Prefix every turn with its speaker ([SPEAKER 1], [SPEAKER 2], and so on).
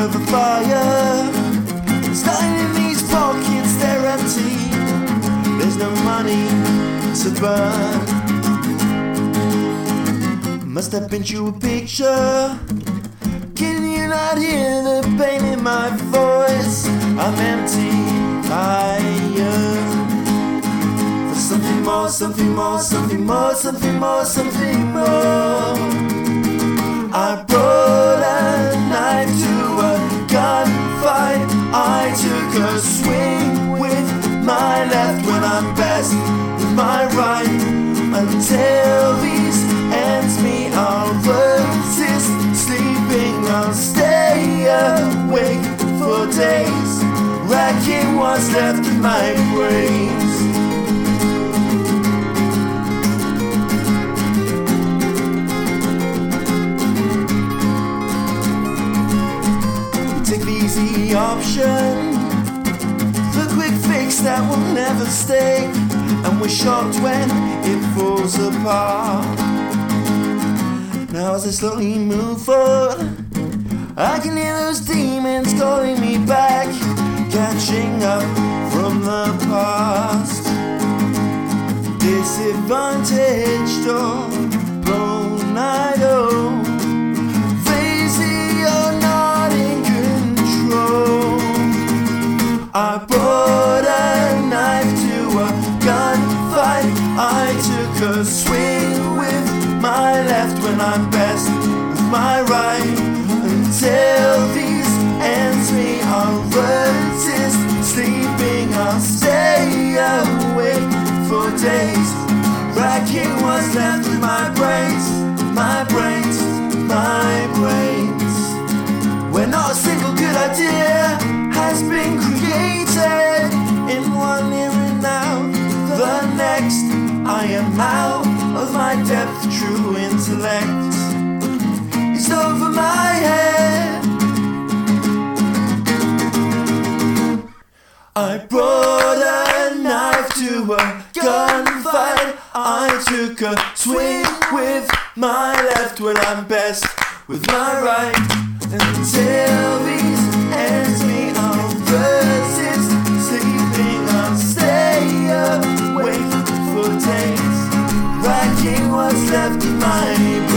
[SPEAKER 1] of a fire. Starting in these pockets, they're empty. There's no money to burn. Must have been you a picture. Can you not hear the pain in my voice? I'm empty. I yearn for something more, something more, something more, something more, something more. I brought my right. Until these ends me. I'll resist sleeping. I'll stay awake for days, racking what's left in my brains. take the easy option. The quick fix that will never stay. And we're shocked when it falls apart. Now as I slowly move forward, I can hear those demons calling me back, catching up from the past. Disadvantaged or blown, I know. Lazy or not in control. I brought when I'm best with my right. Until these ends me I'll resist sleeping. I'll stay awake for days, racking what's left in my brains, my brains, my brains. Where not a single good idea has been created in one here and now. The next, I am out my depth, true intellect. is over my head. I brought a knife to a gunfight. I took a swing with my left when I'm best with my right until the what's left of my